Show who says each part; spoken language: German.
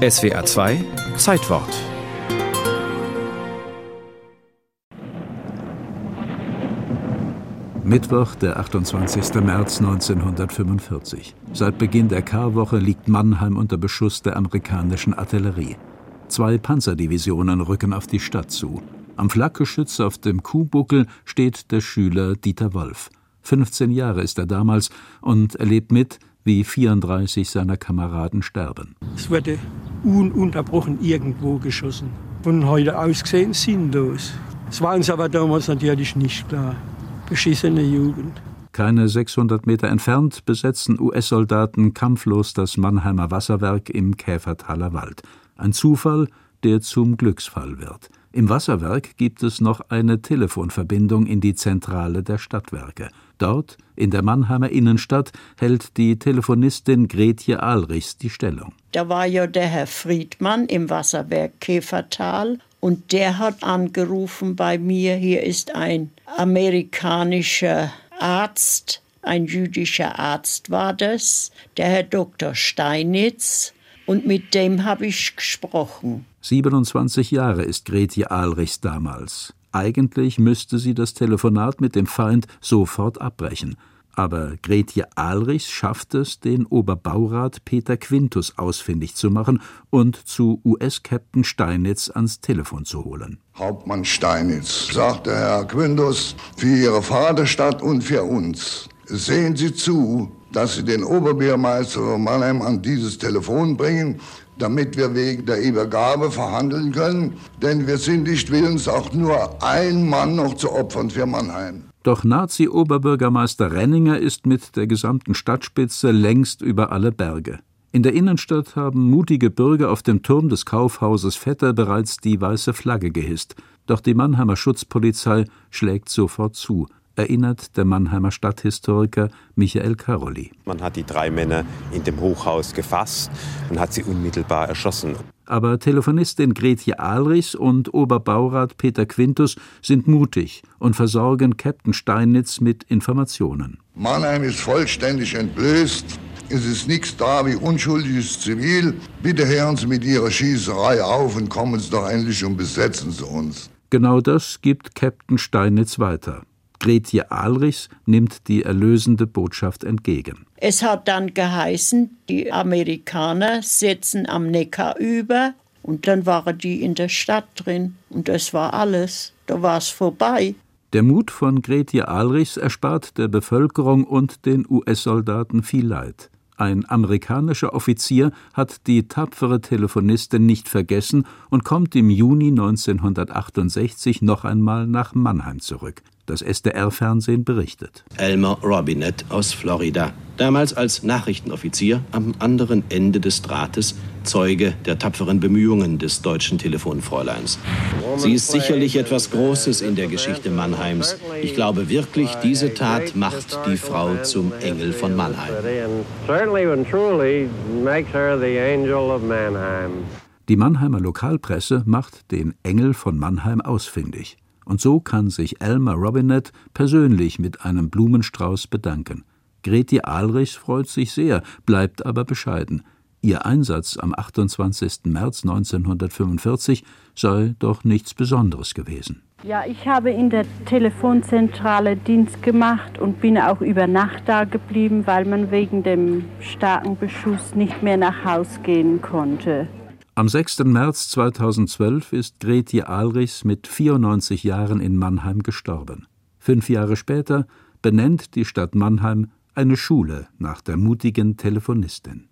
Speaker 1: SWA 2 Zeitwort
Speaker 2: Mittwoch, der 28. März 1945. Seit Beginn der Karwoche liegt Mannheim unter Beschuss der amerikanischen Artillerie. Zwei Panzerdivisionen rücken auf die Stadt zu. Am Flakgeschütz auf dem Kuhbuckel steht der Schüler Dieter Wolf. 15 Jahre ist er damals und erlebt mit, wie 34 seiner Kameraden sterben.
Speaker 3: Es wurde ununterbrochen irgendwo geschossen. Von heute aus gesehen sinnlos. Das war uns aber damals natürlich nicht klar beschissene Jugend.
Speaker 2: Keine 600 Meter entfernt besetzen US-Soldaten kampflos das Mannheimer Wasserwerk im Käfertaler Wald. Ein Zufall, der zum Glücksfall wird. Im Wasserwerk gibt es noch eine Telefonverbindung in die Zentrale der Stadtwerke. Dort, in der Mannheimer Innenstadt, hält die Telefonistin Gretje Ahlrichs die Stellung.
Speaker 4: Da war ja der Herr Friedmann im Wasserwerk Käfertal und der hat angerufen bei mir, hier ist ein amerikanischer Arzt, ein jüdischer Arzt war das, der Herr Dr. Steinitz, und mit dem habe ich gesprochen.
Speaker 2: 27 Jahre ist Gretje Ahlrichs damals. Eigentlich müsste sie das Telefonat mit dem Feind sofort abbrechen. Aber Gretje Ahlrichs schafft es, den Oberbaurat Peter Quintus ausfindig zu machen und zu US-Captain Steinitz ans Telefon zu holen.
Speaker 5: Hauptmann Steinitz, sagte Herr Quintus, für Ihre Vaterstadt und für uns. Sehen Sie zu, dass Sie den Oberbürgermeister von Mannheim an dieses Telefon bringen, damit wir wegen der Übergabe verhandeln können, denn wir sind nicht willens, auch nur einen Mann noch zu opfern für Mannheim.
Speaker 2: Doch Nazi-Oberbürgermeister Renninger ist mit der gesamten Stadtspitze längst über alle Berge. In der Innenstadt haben mutige Bürger auf dem Turm des Kaufhauses Vetter bereits die weiße Flagge gehisst. Doch die Mannheimer Schutzpolizei schlägt sofort zu, erinnert der Mannheimer Stadthistoriker Michael Caroli.
Speaker 6: Man hat die drei Männer in dem Hochhaus gefasst und hat sie unmittelbar erschossen.
Speaker 2: Aber Telefonistin Gretje Ahlrichs und Oberbaurat Peter Quintus sind mutig und versorgen Captain Steinitz mit Informationen.
Speaker 5: Mannheim ist vollständig entblößt. Es ist nichts da wie unschuldiges Zivil. Bitte hören Sie mit Ihrer Schießerei auf und kommen Sie doch endlich und besetzen Sie uns.
Speaker 2: Genau das gibt Captain Steinitz weiter. Gretje Ahlrichs nimmt die erlösende Botschaft entgegen.
Speaker 4: Es hat dann geheißen, die Amerikaner setzen am Neckar über und dann waren die in der Stadt drin und das war alles. Da war es vorbei.
Speaker 2: Der Mut von Gretje Ahlrichs erspart der Bevölkerung und den US-Soldaten viel Leid. Ein amerikanischer Offizier hat die tapfere Telefonistin nicht vergessen und kommt im Juni 1968 noch einmal nach Mannheim zurück. Das SDR-Fernsehen berichtet.
Speaker 7: Elmer Robinette aus Florida, damals als Nachrichtenoffizier am anderen Ende des Drahtes, Zeuge der tapferen Bemühungen des deutschen Telefonfräuleins. Sie ist sicherlich etwas Großes in der Geschichte Mannheims. Ich glaube wirklich, diese Tat macht die Frau zum Engel von Mannheim.
Speaker 2: Die Mannheimer Lokalpresse macht den Engel von Mannheim ausfindig. Und so kann sich Elmer Robinette persönlich mit einem Blumenstrauß bedanken. Greti Ahlrichs freut sich sehr, bleibt aber bescheiden. Ihr Einsatz am 28. März 1945 sei doch nichts Besonderes gewesen.
Speaker 8: Ja, ich habe in der Telefonzentrale Dienst gemacht und bin auch über Nacht da geblieben, weil man wegen dem starken Beschuss nicht mehr nach Haus gehen konnte.
Speaker 2: Am 6. März 2012 ist Gretje Ahlrichs mit 94 Jahren in Mannheim gestorben. Fünf Jahre später benennt die Stadt Mannheim eine Schule nach der mutigen Telefonistin.